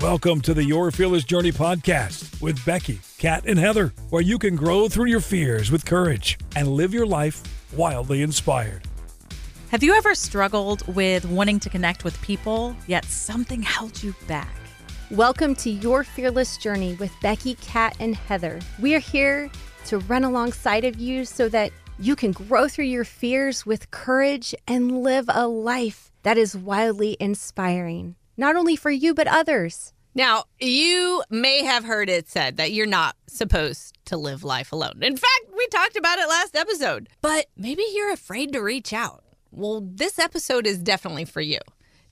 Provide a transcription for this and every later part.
Welcome to the Your Fearless Journey podcast with Becky, Kat, and Heather, where you can grow through your fears with courage and live your life wildly inspired. Have you ever struggled with wanting to connect with people, yet something held you back? Welcome to Your Fearless Journey with Becky, Kat, and Heather. We are here to run alongside of you so that you can grow through your fears with courage and live a life that is wildly inspiring, not only for you, but others. Now, you may have heard it said that you're not supposed to live life alone. In fact, we talked about it last episode, but maybe you're afraid to reach out. Well, this episode is definitely for you.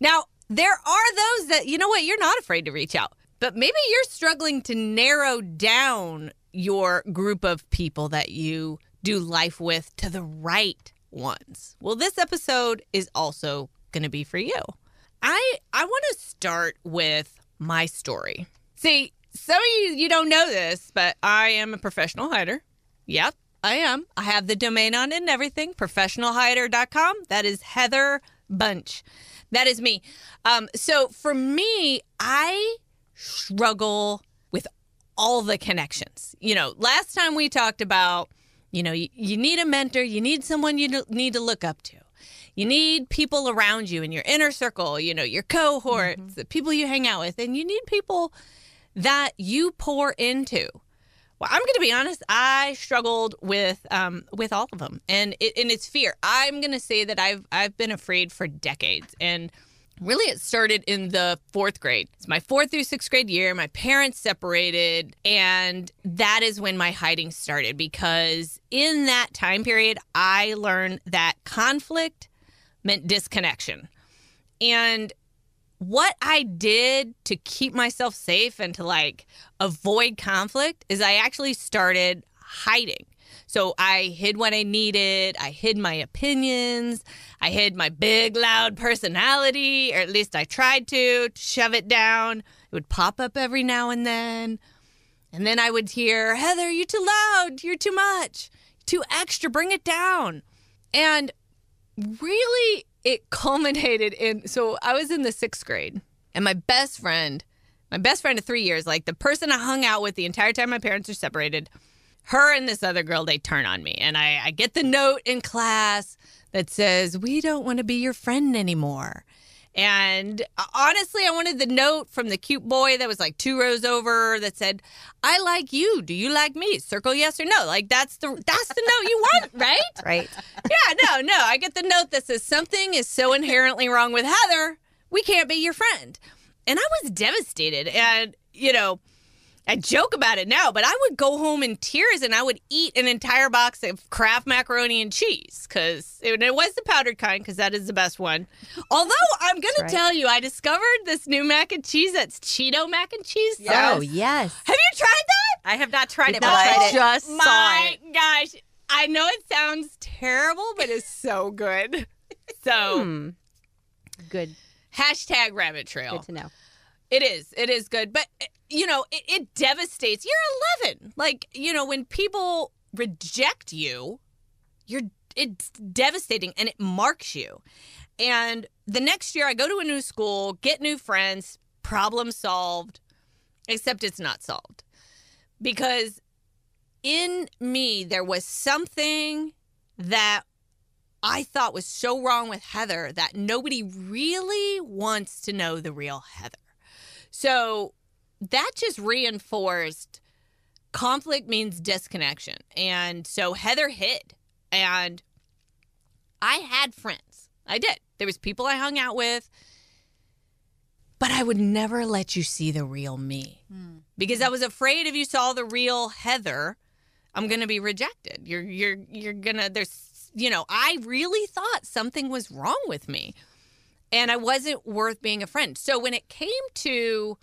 Now, there are those that, you know what, you're not afraid to reach out, but maybe you're struggling to narrow down your group of people that you do life with to the right ones. Well, this episode is also going to be for you. I I want to start with my story. See, some of you you don't know this, but I am a professional hider. Yep, I am. I have the domain on and everything. Professionalhider.com. That is Heather Bunch. That is me. Um, so for me, I struggle with all the connections. You know, last time we talked about, you know, you, you need a mentor, you need someone you need to look up to. You need people around you in your inner circle, you know, your cohorts, mm-hmm. the people you hang out with, and you need people that you pour into. Well, I'm going to be honest. I struggled with um, with all of them, and it, and it's fear. I'm going to say that I've I've been afraid for decades, and really it started in the fourth grade. It's my fourth through sixth grade year. My parents separated, and that is when my hiding started because in that time period, I learned that conflict meant disconnection. And what I did to keep myself safe and to like avoid conflict is I actually started hiding. So I hid what I needed. I hid my opinions. I hid my big, loud personality, or at least I tried to, to shove it down. It would pop up every now and then. And then I would hear, Heather, you're too loud. You're too much. Too extra. Bring it down. And really, it culminated in so I was in the sixth grade, and my best friend, my best friend of three years, like the person I hung out with the entire time my parents are separated, her and this other girl, they turn on me. And I, I get the note in class that says, We don't want to be your friend anymore. And uh, honestly, I wanted the note from the cute boy that was like two rows over that said, "I like you. Do you like me?" Circle yes or no. Like that's the that's the note you want, right? Right. Yeah. No. No. I get the note that says something is so inherently wrong with Heather, we can't be your friend. And I was devastated. And you know, I joke about it now, but I would go home in tears and I would eat an entire box of Kraft macaroni and cheese because it, it, was the powdered kind because that is the best one. Although I'm going right. to tell you, I discovered this new mac and cheese that's Cheeto mac and cheese. Yes. Oh, yes. Have you tried that? I have not tried it, but I just my saw it. gosh. I know it sounds terrible, but it's so good. So hmm. good. Hashtag rabbit trail. Good to know. It is. It is good. But eh, you know, it, it devastates. You're 11. Like, you know, when people reject you, you're it's devastating and it marks you. And the next year I go to a new school, get new friends, problem solved, except it's not solved. Because in me there was something that I thought was so wrong with Heather that nobody really wants to know the real Heather. So that just reinforced conflict means disconnection. And so Heather hid. And I had friends. I did. There was people I hung out with. But I would never let you see the real me. Mm. Because I was afraid if you saw the real Heather, I'm going to be rejected. You're you're you're going to there's you know, I really thought something was wrong with me. And I wasn't worth being a friend. So when it came to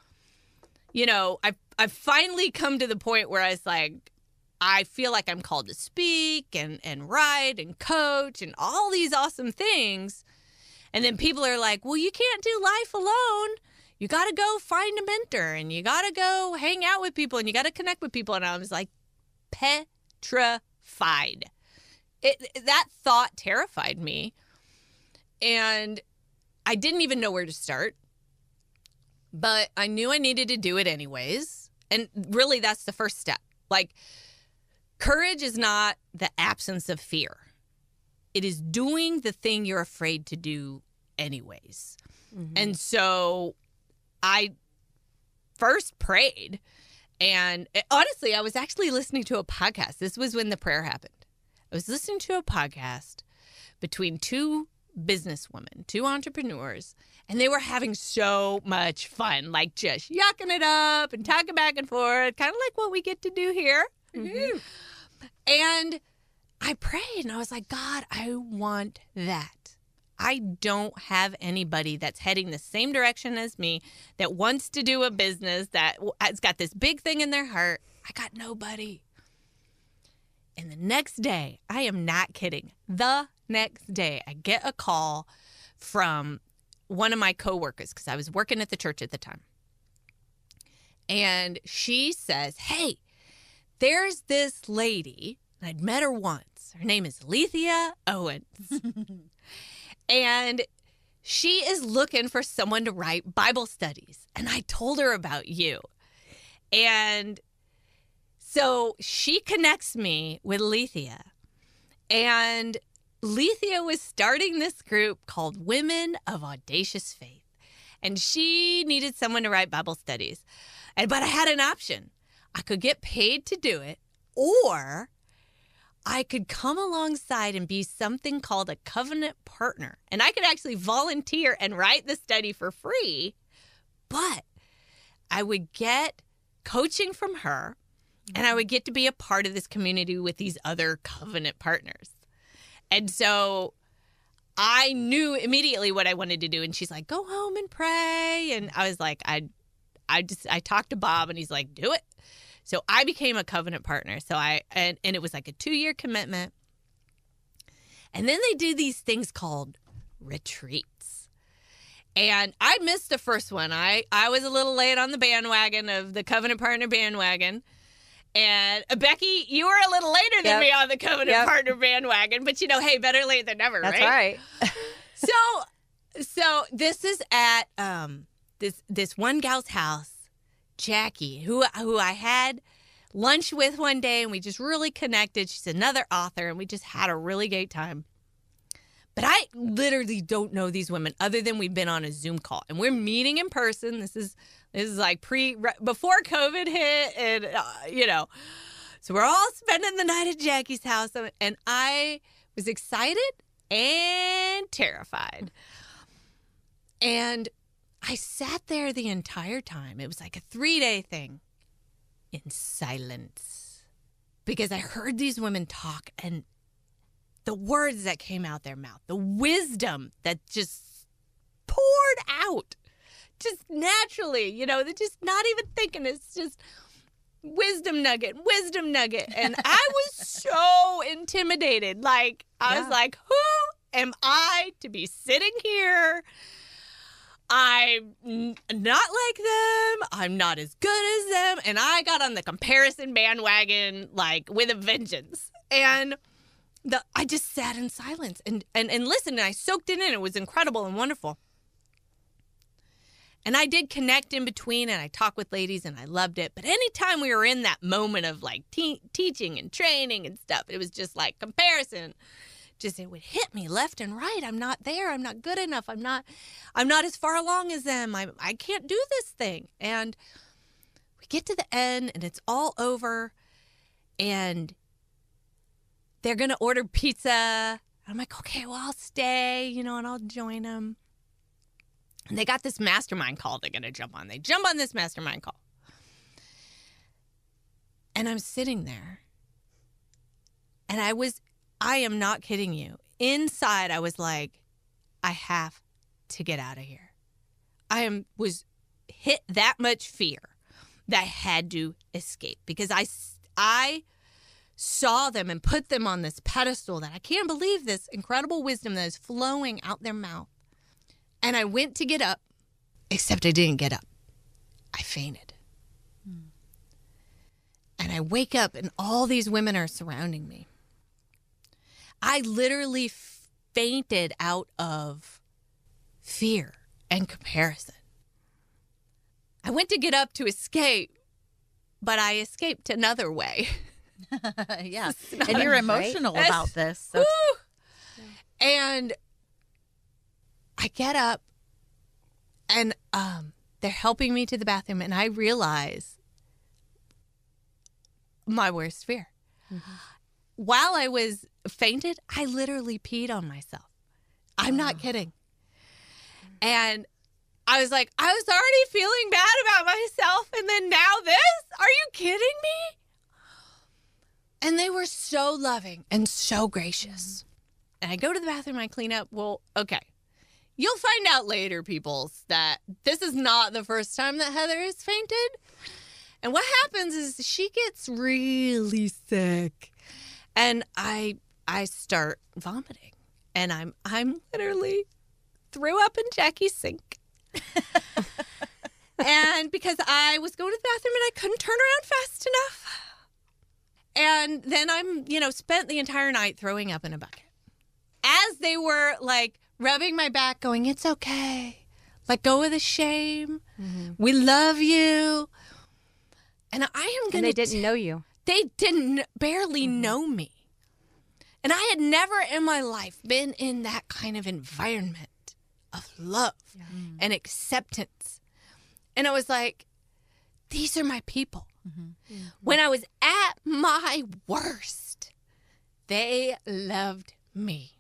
you know, I've I've finally come to the point where I was like, I feel like I'm called to speak and and write and coach and all these awesome things. And then people are like, "Well, you can't do life alone. You got to go find a mentor and you got to go hang out with people and you got to connect with people." And I was like petrified. It that thought terrified me. And I didn't even know where to start But I knew I needed to do it anyways. And really, that's the first step. Like, courage is not the absence of fear, it is doing the thing you're afraid to do anyways. Mm-hmm. And so I first prayed. And it- honestly, I was actually listening to a podcast. This was when the prayer happened. I was listening to a podcast between two businesswomen, two entrepreneurs, and they were having so much fun, like just yucking it up and talking back and forth, kind of like what we get to do here. Mm-hmm. And I prayed and I was like, God, I want that. I don't have anybody that's heading the same direction as me that wants to do a business that has got this big thing in their heart. I got nobody. And the next day, I am not kidding. The next day, I get a call from one of my coworkers because I was working at the church at the time. And she says, Hey, there's this lady, I'd met her once. Her name is Lethia Owens. and she is looking for someone to write Bible studies. And I told her about you. And so she connects me with Lethia. And Lethia was starting this group called Women of Audacious Faith. And she needed someone to write Bible studies. And but I had an option. I could get paid to do it, or I could come alongside and be something called a covenant partner. And I could actually volunteer and write the study for free, but I would get coaching from her and I mm-hmm. would get to be a part of this community with these other covenant partners. And so I knew immediately what I wanted to do. And she's like, go home and pray. And I was like, I I just I talked to Bob and he's like, do it. So I became a covenant partner. So I and, and it was like a two year commitment. And then they do these things called retreats. And I missed the first one. I, I was a little late on the bandwagon of the covenant partner bandwagon. And uh, Becky, you were a little later than Yep. me on the covenant Yep. partner bandwagon, but you know, hey, better late than never, That's right? right. so so this is at um this this one gal's house jackie who who i had lunch with one day and we just really connected she's another author and we just had a really great time but i literally don't know these women other than we've been on a zoom call and we're meeting in person this is this is like pre before covid hit and uh, you know so we're all spending the night at jackie's house and i was excited and terrified and I sat there the entire time. It was like a three day thing in silence because I heard these women talk and the words that came out their mouth, the wisdom that just poured out just naturally, you know, they're just not even thinking. It's just wisdom nugget, wisdom nugget. And I was so intimidated. Like, I was like, who am I to be sitting here? I'm not like them. I'm not as good as them. And I got on the comparison bandwagon like with a vengeance. And the I just sat in silence and and and listened and I soaked it in. It was incredible and wonderful. And I did connect in between and I talked with ladies and I loved it. But anytime we were in that moment of like te- teaching and training and stuff, it was just like comparison. Just it would hit me left and right. I'm not there. I'm not good enough. I'm not I'm not as far along as them. I I can't do this thing. And we get to the end and it's all over and they're going to order pizza. I'm like, "Okay, well, I'll stay, you know, and I'll join them." They got this mastermind call they're going to jump on. They jump on this mastermind call. And I'm sitting there. And I was, I am not kidding you. Inside, I was like, I have to get out of here. I am, was hit that much fear that I had to escape because I, I, saw them and put them on this pedestal that I can't believe this incredible wisdom that is flowing out their mouth. And I went to get up, except I didn't get up. I fainted. And I wake up, and all these women are surrounding me. I literally fainted out of fear and comparison. I went to get up to escape, but I escaped another way. yeah. And you're emotional That's- about this. So And I get up and um they're helping me to the bathroom and I realize my worst fear. Mm-hmm. While I was fainted, I literally peed on myself. I'm not kidding. Mm-hmm. And I was like, I was already feeling bad about myself and then now this? Are you kidding me? And they were so loving and so gracious. Mm-hmm. And I go to the bathroom, I clean up. Well, okay. You'll find out later, peoples, that this is not the first time that Heather has fainted. And what happens is she gets really sick. And I I start vomiting. And I'm I'm literally threw up in Jackie's sink. and because I was going to the bathroom and I couldn't turn around fast enough. And then I'm, you know, spent the entire night throwing up in a bucket. As they were like rubbing my back, going, It's okay. Let go of the shame. We love you. And I am going to. they didn't know you. They didn't barely Mm-hmm. know me. And I had never in my life been in that kind of environment of love and acceptance. And I was like, these are my people. Mm-hmm. When I was at my worst, they loved me.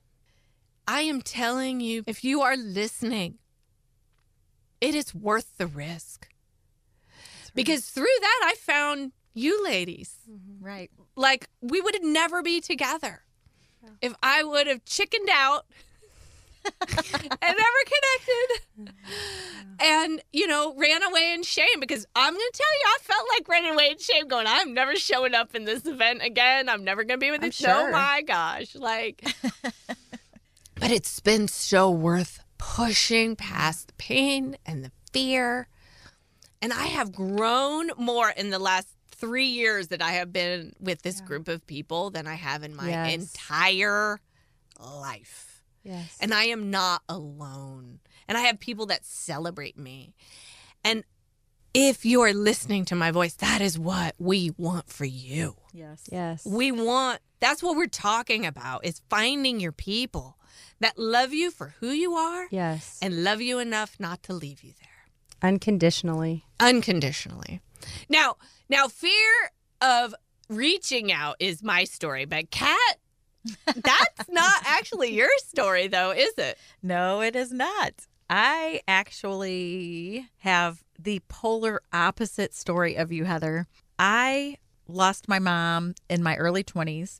I am telling you, if you are listening, it is worth the risk. Because through that, I found you ladies. Mm-hmm. Right. like we would never be together if I would have chickened out and never connected. Mm-hmm. And you know ran away in shame because I'm gonna tell you I felt like running away in shame going I'm never showing up in this event again. I'm never gonna be with I'm this oh my gosh. Like but it's been so worth pushing past the pain and the fear and I have grown more in the last three years that I have been with this group of people than I have in my Yes. entire life. Yes. And I am not alone. And I have people that celebrate me. And if you're listening to my voice, that is what we want for you. Yes. yes. We want, that's what we're talking about, is finding your people that love you for who you are yes. and love you enough not to leave you there Unconditionally. unconditionally. Now, now fear of reaching out is my story, but Kat, that's not actually your story though, is it? No, it is not. I actually have the polar opposite story of you, Heather. I lost my mom in my early 20s.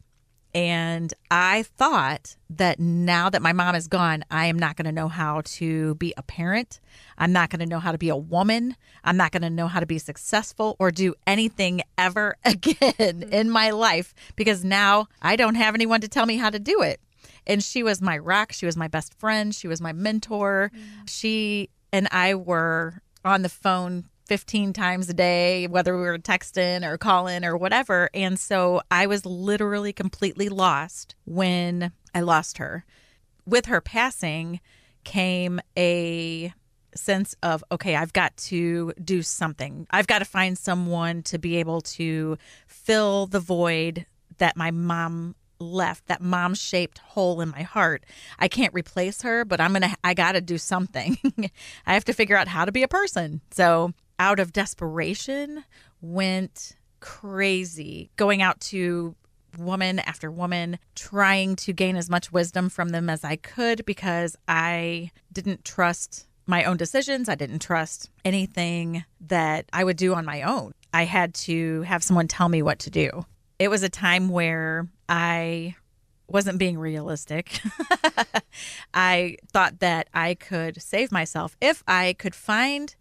And I thought that now that my mom is gone, I am not going to know how to be a parent. I'm not going to know how to be a woman. I'm not going to know how to be successful or do anything ever again mm-hmm. in my life because now I don't have anyone to tell me how to do it. And she was my rock. She was my best friend. She was my mentor. Mm. She and I were on the phone 15 times a day, whether we were texting or calling or whatever. And so I was literally completely lost when I lost her. With her passing came a sense of, okay, I've got to do something. I've got to find someone to be able to fill the void that my mom left that mom shaped hole in my heart i can't replace her but i'm gonna i gotta do something i have to figure out how to be a person so out of desperation went crazy going out to woman after woman trying to gain as much wisdom from them as i could because i didn't trust my own decisions. I didn't trust anything that i would do on my own. I had to have someone tell me what to do. It was a time where I wasn't being realistic. I thought that I could save myself. If I could find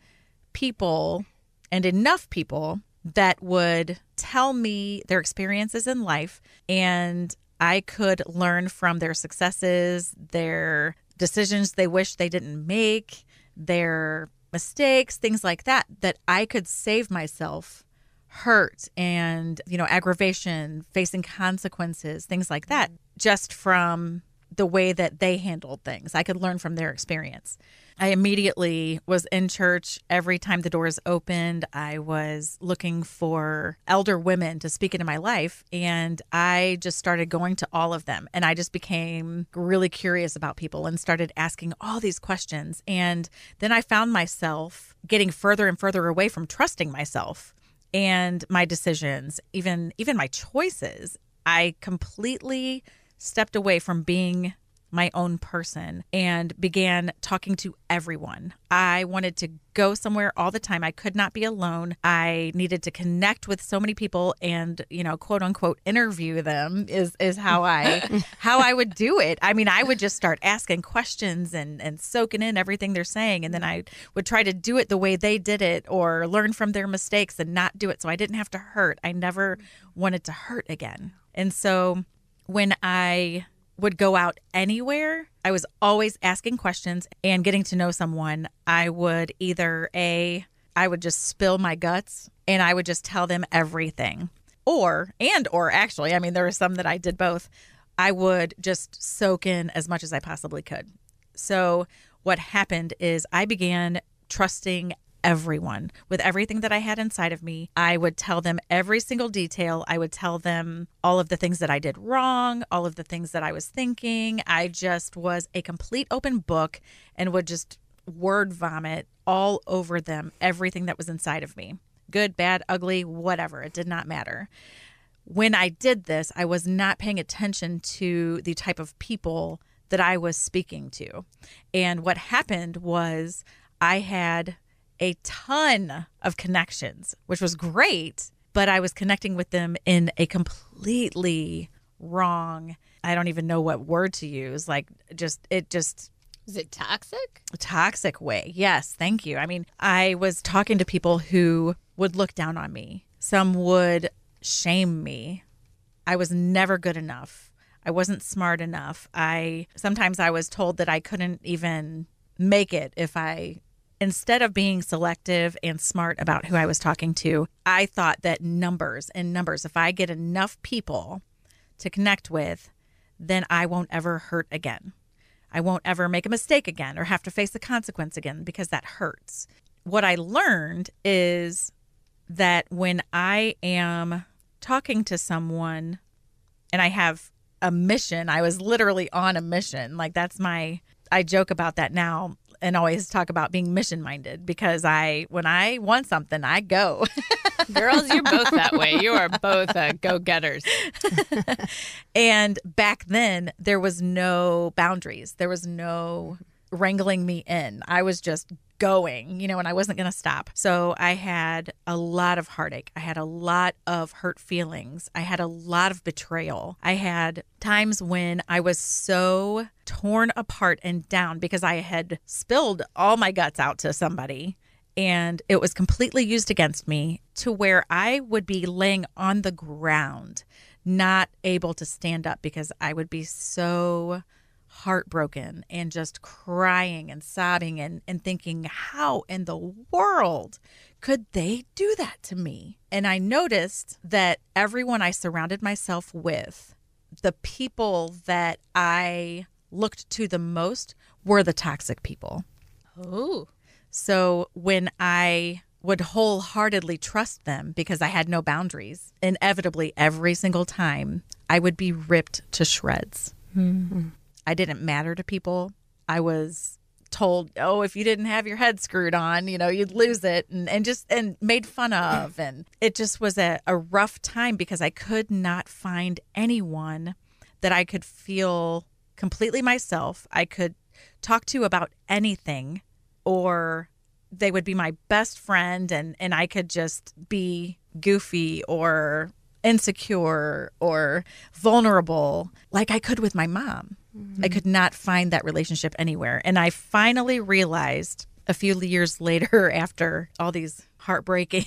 people and enough people that would tell me their experiences in life and I could learn from their successes, their decisions they wish they didn't make, their mistakes, things like that, that I could save myself hurt and you know aggravation facing consequences things like that just from the way that they handled things. I could learn from their experience. I immediately was in church every time the doors opened. I was looking for elder women to speak into my life. And I just started going to all of them. And I just became really curious about people and started asking all these questions. And then I found myself getting further and further away from trusting myself and my decisions, even even my choices. I completely stepped away from being my own person and began talking to everyone. I wanted to go somewhere all the time. I could not be alone. I needed to connect with so many people and, you know, quote unquote interview them is is how I how I would do it. I mean, I would just start asking questions and and soaking in everything they're saying and then I would try to do it the way they did it or learn from their mistakes and not do it so I didn't have to hurt. I never wanted to hurt again. And so when I would go out anywhere, I was always asking questions and getting to know someone. I would either A, I would just spill my guts and I would just tell them everything. Or, and, or actually, I mean, there were some that I did both. I would just soak in as much as I possibly could. So, what happened is I began trusting everyone with everything that I had inside of me. I would tell them every single detail. I would tell them all of the things that I did wrong, all of the things that I was thinking. I just was a complete open book and would just word vomit all over them everything that was inside of me good, bad, ugly, whatever. It did not matter. When I did this, I was not paying attention to the type of people that I was speaking to. And what happened was I had a ton of connections, which was great, but I was connecting with them in a completely wrong, I don't even know what word to use. Like, just, it just, Is it toxic? toxic way. Yes, thank you. I mean, I was talking to people who would look down on me. Some would shame me. I was never good enough. I wasn't smart enough. I sometimes I was told that I couldn't even make it if I instead of being selective and smart about who I was talking to, I thought that numbers and numbers, if I get enough people to connect with, then I won't ever hurt again. I won't ever make a mistake again or have to face the consequence again because that hurts. What I learned is that when I am talking to someone and I have a mission, I was literally on a mission. Like that's my, I joke about that now and always talk about being mission minded because I, when I want something, I go. Girls, you're both that way. You are both uh, go getters. and back then, there was no boundaries, there was no wrangling me in. I was just going, you know, and I wasn't going to stop. So I had a lot of heartache. I had a lot of hurt feelings. I had a lot of betrayal. I had times when I was so torn apart and down because I had spilled all my guts out to somebody and it was completely used against me to where I would be laying on the ground, not able to stand up because I would be so heartbroken and just crying and sobbing and, and thinking, how in the world could they do that to me? And I noticed that everyone I surrounded myself with, the people that I looked to the most, were the toxic people. Oh. So when I would wholeheartedly trust them because I had no boundaries, inevitably every single time I would be ripped to shreds. Hmm. I didn't matter to people. I was told, oh, if you didn't have your head screwed on, you know, you'd lose it and, and just and made fun of. And it just was a, a rough time because I could not find anyone that I could feel completely myself. I could talk to about anything or they would be my best friend and and I could just be goofy or insecure or vulnerable like I could with my mom. I could not find that relationship anywhere. And I finally realized a few years later after all these heartbreaking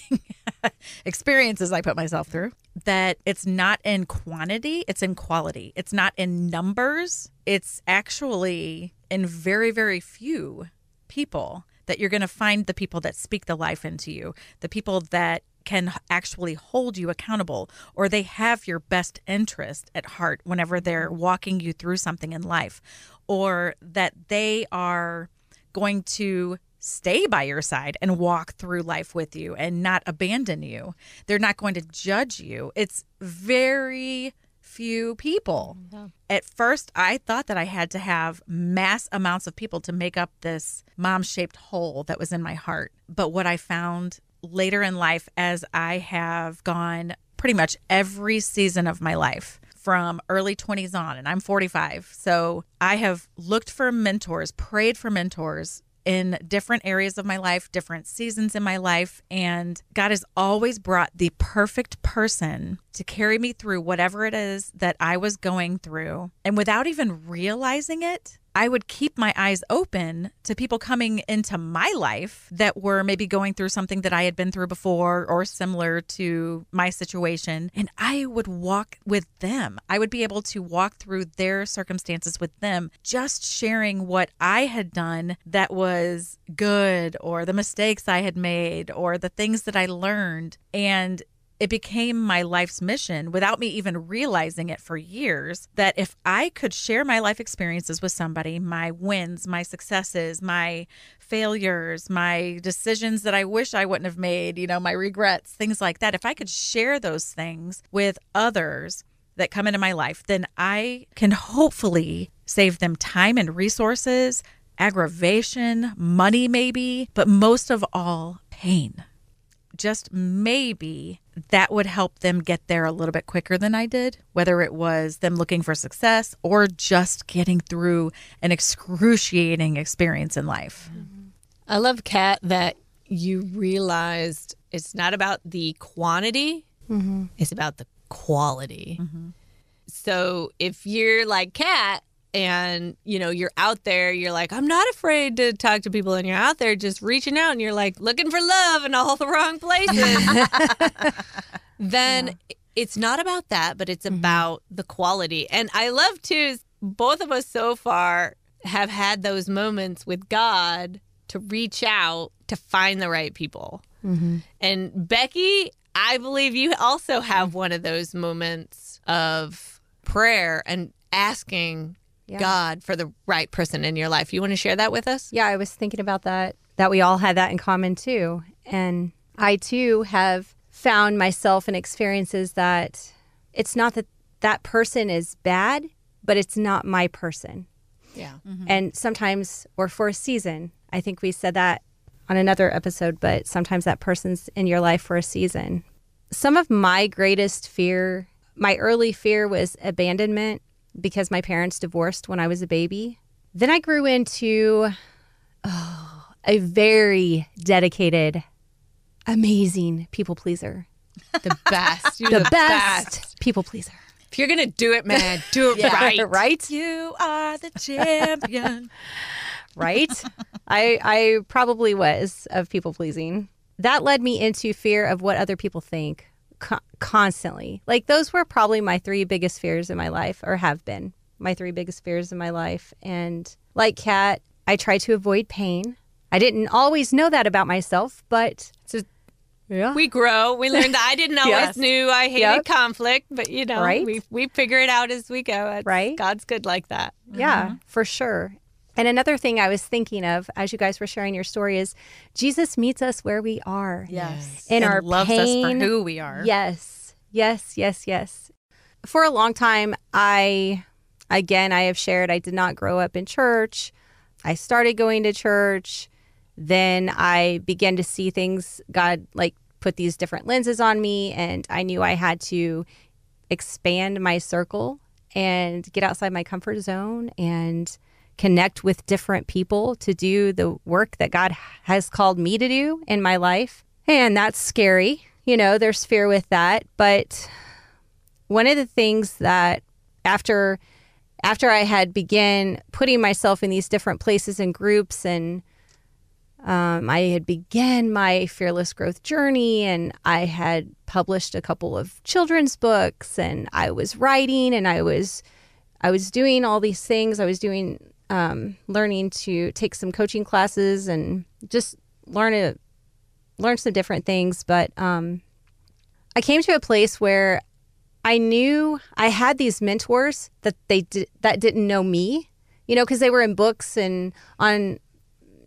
experiences I put myself through that it's not in quantity, it's in quality. It's not in numbers. It's actually in very very few people that you're going to find the people that speak the life into you, the people that can actually hold you accountable or they have your best interest at heart whenever mm-hmm. they're walking you through something in life or that they are going to stay by your side and walk through life with you and not abandon you. They're not going to judge you. It's very few people. At first, I thought that I had to have mass amounts of people to make up this mom shaped hole that was in my heart. But what I found later in life, as I have gone pretty much every season of my life, from early 20s on, and I'm 45. So I have looked for mentors, prayed for mentors in different areas of my life, different seasons in my life. And God has always brought the perfect person to carry me through whatever it is that I was going through. And without even realizing it, I would keep my eyes open to people coming into my life that were maybe going through something that I had been through before or similar to my situation. And I would walk with them. I would be able to walk through their circumstances with them, just sharing what I had done that was good or the mistakes I had made or the things that I learned. And it became my life's mission without me even realizing it for years that if I could share my life experiences with somebody, my wins, my successes, my failures, my decisions that I wish I wouldn't have made, you know, my regrets, things like that, if I could share those things with others that come into my life, then I can hopefully save them time and resources, aggravation, money, maybe, but most of all, pain just maybe that would help them get there a little bit quicker than I did, whether it was them looking for success or just getting through an excruciating experience in life. Mm-hmm. I love, Kat, that you realized it's not about the quantity, mm-hmm. it's about the quality. Mm-hmm. So if you're like Kat and you know you're out there you're like i'm not afraid to talk to people and you're out there just reaching out and you're like looking for love in all the wrong places. Then it's not about that but it's mm-hmm. about the quality. And i love too both of us so far have had those moments with god to reach out to find the right people. Mm-hmm. And becky i believe you also have mm. one of those moments of prayer and asking Yeah. God for the right person in your life. You want to share that with us? Yeah, I was thinking about that, that we all had that in common too. And I too have found myself in experiences that it's not that that person is bad, but it's not my person. Yeah. Mm-hmm. And sometimes, or for a season, I think we said that on another episode, but sometimes that person's in your life for a season. Some of my greatest fear, my early fear was abandonment because my parents divorced when I was a baby. Then I grew into oh, a very dedicated, amazing people pleaser. The best. The, the, best, people pleaser. If you're going to do it, man, do it right. right? You are the champion. right? I I probably was of people pleasing. That led me into fear of what other people think co- constantly. Like those were probably my three biggest fears in my life or have been my three biggest fears in my life. And like Kat, I try to avoid pain. I didn't always know that about myself, but So yeah. we grow. We learn that I didn't always Yes. knew I hated Yep. conflict, but you know, Right. we we figure it out as we go. It's- Right. God's good like that. Yeah, mm-hmm. for sure. And another thing I was thinking of as you guys were sharing your story is Jesus meets us where we are. Yes. In and our loves pain, us for who we are. Yes. Yes, yes, yes. For a long time, I, again, I have shared I did not grow up in church. I started going to church. Then I began to see things, God like put these different lenses on me, and I knew I had to expand my circle and get outside my comfort zone and connect with different people to do the work that God has called me to do in my life. And that's scary. You know, there's fear with that, but one of the things that after after I had begun putting myself in these different places and groups and um, I had began my fearless growth journey and I had published a couple of children's books and I was writing and I was I was doing all these things. I was doing um, learning to take some coaching classes and just learn a learn some different things. But um, I came to a place where I knew I had these mentors that they that didn't know me, you know, because they were in books and on,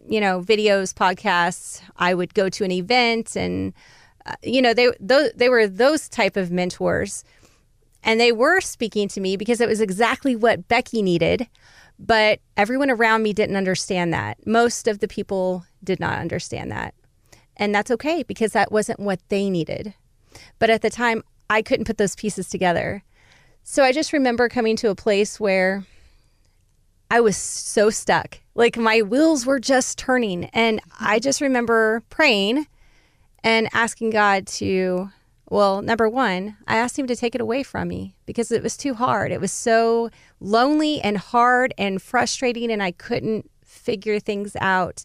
you know, videos, podcasts. I would go to an event, and uh, you know, they those, they were those type of mentors, and they were speaking to me because it was exactly what Becky needed. But everyone around me didn't understand that. Most of the people did not understand that. And that's okay because that wasn't what they needed. But at the time, I couldn't put those pieces together. So I just remember coming to a place where I was so stuck. Like my wheels were just turning. And I just remember praying and asking God to, well, number one, I asked Him to take it away from me because it was too hard. It was so lonely and hard and frustrating, and I couldn't figure things out.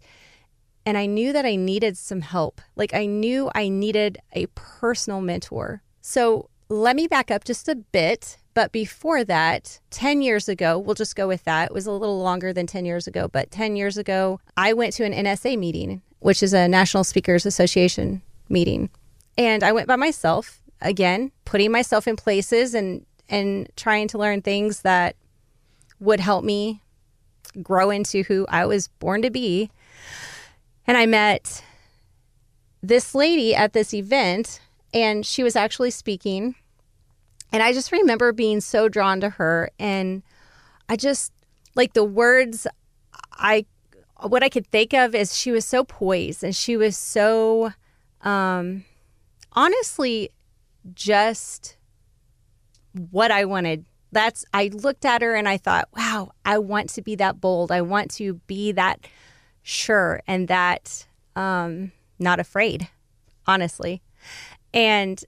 And I knew that I needed some help. Like I knew I needed a personal mentor. So let me back up just a bit. But before that, 10 years ago, we'll just go with that. It was a little longer than 10 years ago, but 10 years ago, I went to an NSA meeting, which is a National Speakers Association meeting. And I went by myself, again, putting myself in places and and trying to learn things that would help me grow into who I was born to be. And I met this lady at this event, and she was actually speaking. And I just remember being so drawn to her. And I just, like, the words I, what I could think of is she was so poised and she was so, um, honestly, just what I wanted. That's, I looked at her and I thought, wow, I want to be that bold. I want to be that sure and that um, not afraid, honestly. And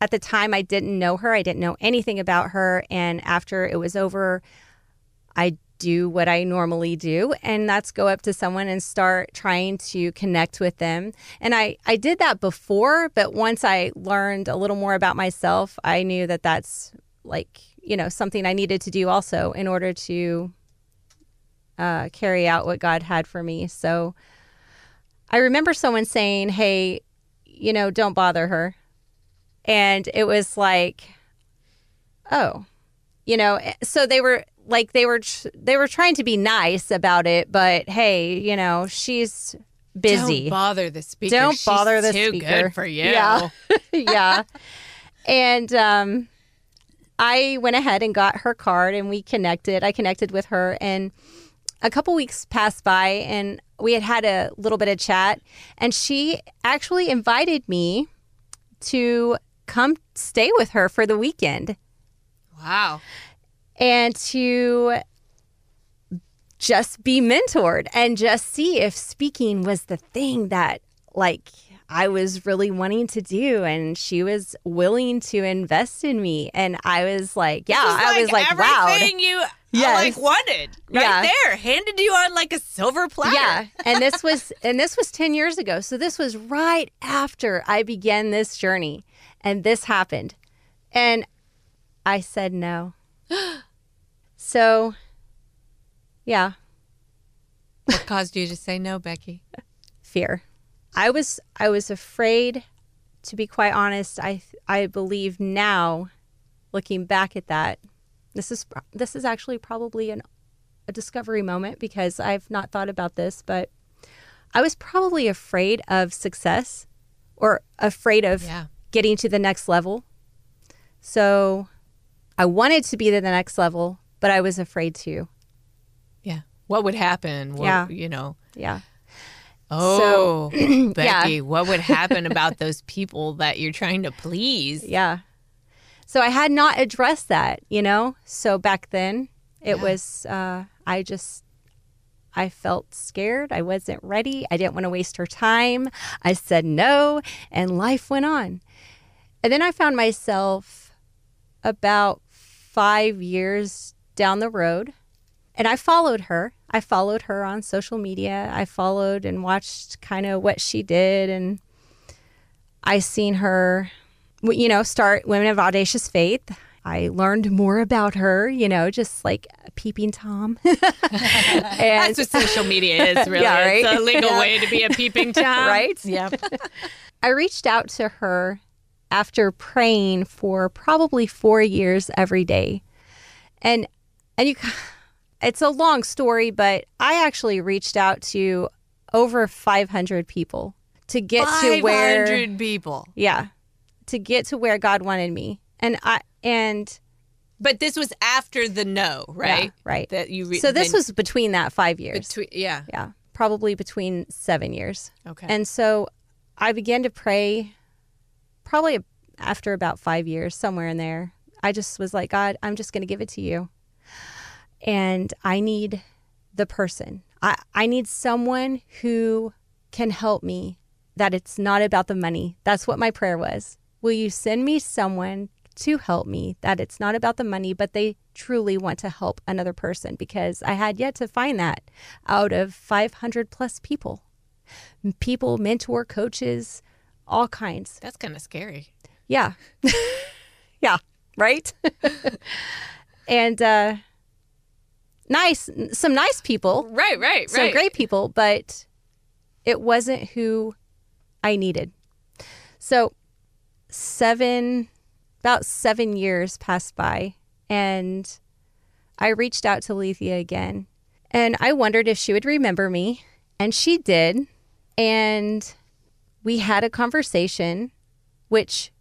at the time, I didn't know her. I didn't know anything about her. And after it was over, I do what I normally do, and that's go up to someone and start trying to connect with them. And I, I did that before, but once I learned a little more about myself, I knew that that's like, you know, something I needed to do also in order to uh, carry out what God had for me. So I remember someone saying, Hey, you know, don't bother her. And it was like, oh, you know, so they were like they were tr- they were trying to be nice about it, but hey, you know, she's busy. Don't bother the speaker. Don't She's bother the too speaker. good for you. Yeah. yeah. And um I went ahead and got her card and we connected. I connected with her and a couple weeks passed by and we had had a little bit of chat and she actually invited me to come stay with her for the weekend Wow. And to just be mentored and just see if speaking was the thing that like I was really wanting to do and she was willing to invest in me and I was like yeah This is I was like wow everything you uh, Yes. like wanted right Yeah. there, handed you on like a silver platter. Yeah, and this was and this was 10 years ago. So this was right after I began this journey and this happened. And I said no. so yeah, What caused you to say no, Becky? fear. I was I was afraid to be quite honest. I I believe now looking back at that this is this is actually probably an a discovery moment because I've not thought about this, but I was probably afraid of success or afraid of Yeah. getting to the next level. So I wanted to be to the next level, but I was afraid to. Yeah. What would happen? What, Yeah. You know. Yeah. Oh, yeah. Becky, what would happen about those people that you're trying to please? Yeah. So I had not addressed that, you know? So back then, it Yeah. was, uh, I just, I felt scared. I wasn't ready. I didn't want to waste her time. I said no, and life went on. And then I found myself about five years down the road, and I followed her. I followed her on social media. I followed and watched kind of what she did, and I seen her you know, start Women of Audacious Faith. I learned more about her, you know, just like a peeping Tom. and That's what social media is, really. Yeah, right? It's a legal Yeah. way to be a peeping Tom. Right? Yeah. I reached out to her after praying for probably four years every day. And and you it's a long story, but I actually reached out to over 500 people to get to where 500 people. yeah, to get to where God wanted me. And I and But this was after the no, right? Yeah, right. That you re- so this was between that 5 years. between yeah. yeah, probably between 7 years. Okay. And so I began to pray probably after about five years, somewhere in there. I just was like, God, I'm just going to give it to you. And I need the person. I, I need someone who can help me, that it's not about the money. That's what my prayer was. Will you send me someone to help me, that it's not about the money, but they truly want to help another person? Because I had yet to find that out of 500 plus people people, mentor, coaches, all kinds. That's kind of scary. Yeah. yeah, right? and uh nice some nice people, Right, right, some great people, but it wasn't who I needed. So 7 about 7 years passed by and I reached out to Lethia again. And I wondered if she would remember me and she did. And we had a conversation which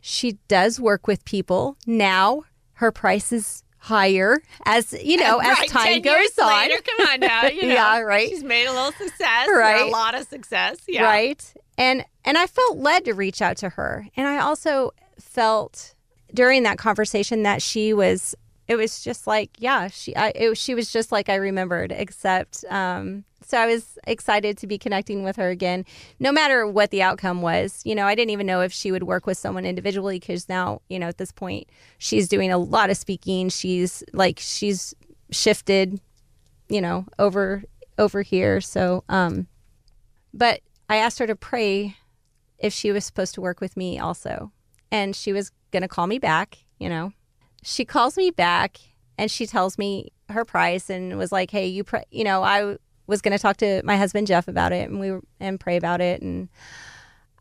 she does work with people now her price is higher as you know as Right, time 10 goes on Later, come on now. You know, Yeah, right. She's made a little success. Right. A lot of success. Yeah. right and and i felt led to reach out to her and i also felt during that conversation that she was it was just like yeah she I, it, she was just like i remembered except um so i was excited to be connecting with her again no matter what the outcome was you know i didn't even know if she would work with someone individually because now you know at this point she's doing a lot of speaking she's like she's shifted you know over over here so um but I asked her to pray if she was supposed to work with me also. And she was to call me back, you know. She calls me back and she tells me her price and was like, "Hey, you pray, you know, I was going to talk to my husband Jeff about it and we were, and pray about it and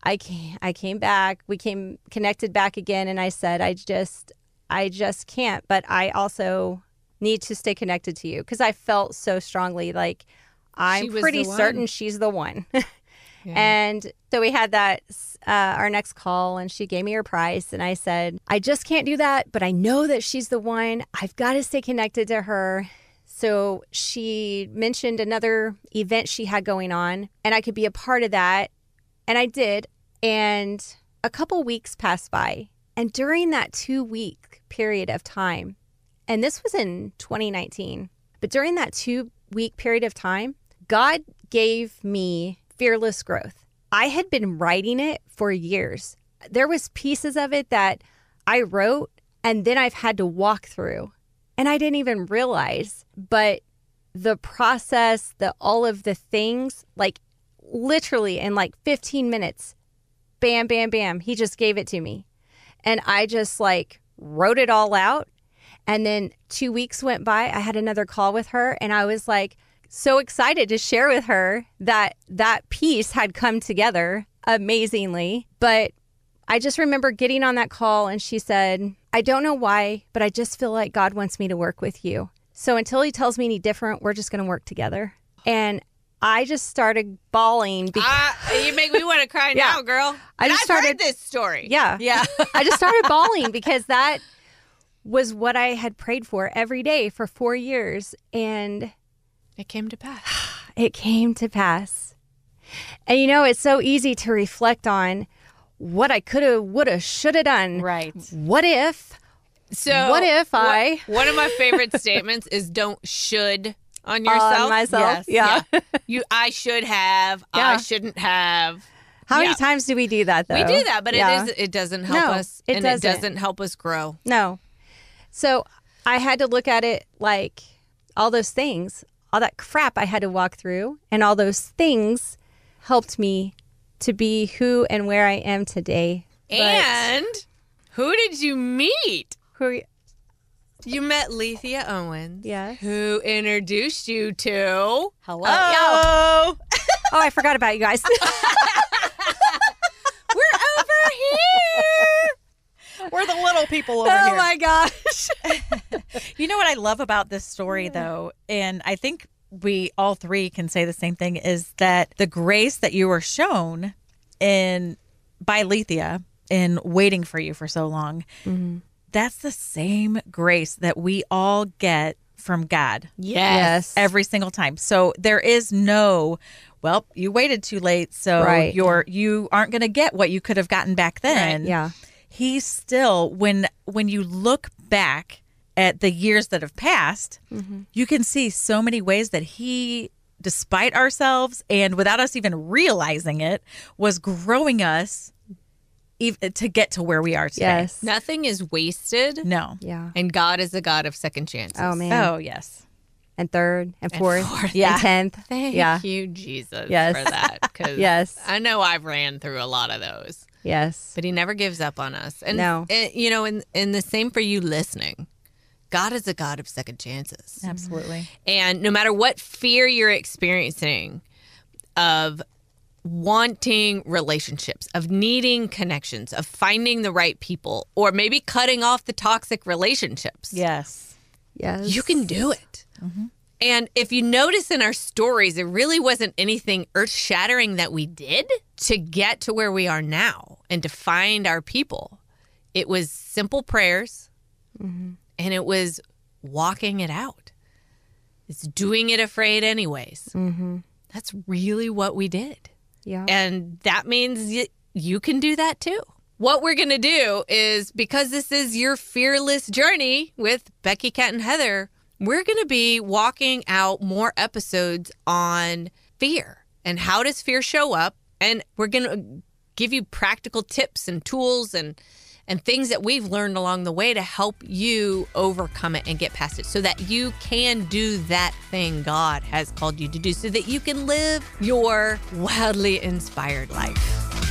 I came, I came back. We came connected back again and I said, "I just I just can't, but I also need to stay connected to you because I felt so strongly like I'm pretty certain she's the one." Yeah. And so we had that uh, our next call, and she gave me her price, and I said, "I just can't do that, but I know that she's the one. I've got to stay connected to her." So she mentioned another event she had going on, and I could be a part of that, and I did. And a couple weeks passed by, and during that two week period of time, and this was in 2019, but during that two week period of time, God gave me fearless growth. I had been writing it for years. There was pieces of it that I wrote and then I've had to walk through and I didn't even realize, but the process, the all of the things, like literally in like 15 minutes, bam bam bam, he just gave it to me. And I just like wrote it all out and then 2 weeks went by, I had another call with her and I was like so excited to share with her that that piece had come together amazingly. But I just remember getting on that call and she said, I don't know why, but I just feel like God wants me to work with you. So until he tells me any different, we're just going to work together. And I just started bawling because Ah, you make me want to cry Yeah. now, girl. I just I've started- heard this story. Yeah. Yeah. I just started bawling because that was what I had prayed for every day for 4 years and it came to pass. it came to pass. And you know, it's so easy to reflect on what I could have, would have, should have done. Right. What if? So What if one- I- One of my favorite statements is don't should on yourself. On myself? Yes. Yeah. You I should have. Yeah. I shouldn't have. How Yeah. many times do we do that though? We do that, but Yeah. it is it doesn't help No, us it and doesn't. it doesn't help us grow. No. So I had to look at it like all those things, all that crap I had to walk through, and all those things helped me to be who and where I am today. But And who did you meet? who are you? You met Lethia Owens. Yes. Who introduced you to Hello. Oh, oh, I forgot about you guys. We're over here. We're the little people over oh here. Oh my gosh. You know what I love about this story, though, and I think we all three can say the same thing is that the grace that you were shown in by Lethia in waiting for you for so long, mm-hmm. that's the same grace that we all get from God Yes. every single time. So there is no, well, you waited too late, so Right. you're you aren't going to get what you could have gotten back then. Yeah. He's still when when you look back at the years that have passed, mm-hmm. you can see so many ways that he despite ourselves and without us even realizing it was growing us ev- to get to where we are today. Yes. Nothing is wasted. No. Yeah. And God is a God of second chances. Oh man. Oh, yes. And third and fourth. fourth. Yeah. And tenth. Thank yeah. you, Jesus, Yes. for that. Because Yes. I know I've ran through a lot of those, Yes. but He never gives up on us. And No. and, you know, and and the same for you listening. God is a God of second chances. Absolutely. And no matter what fear you're experiencing of wanting relationships, of needing connections, of finding the right people, or maybe cutting off the toxic relationships, Yes. Yes. you can do it. Mm-hmm. And if you notice in our stories, it really wasn't anything earth shattering that we did to get to where we are now and to find our people. It was simple prayers mm-hmm. And it was walking it out. It's doing it afraid, anyways. Mm-hmm. That's really what we did. Yeah. And that means y- you can do that too. What we're going to do is because this is your fearless journey with Becky, Kat, and Heather, we're going to be walking out more episodes on fear and how does fear show up. And we're going to give you practical tips and tools and and things that we've learned along the way to help you overcome it and get past it so that you can do that thing God has called you to do so that you can live your wildly inspired life.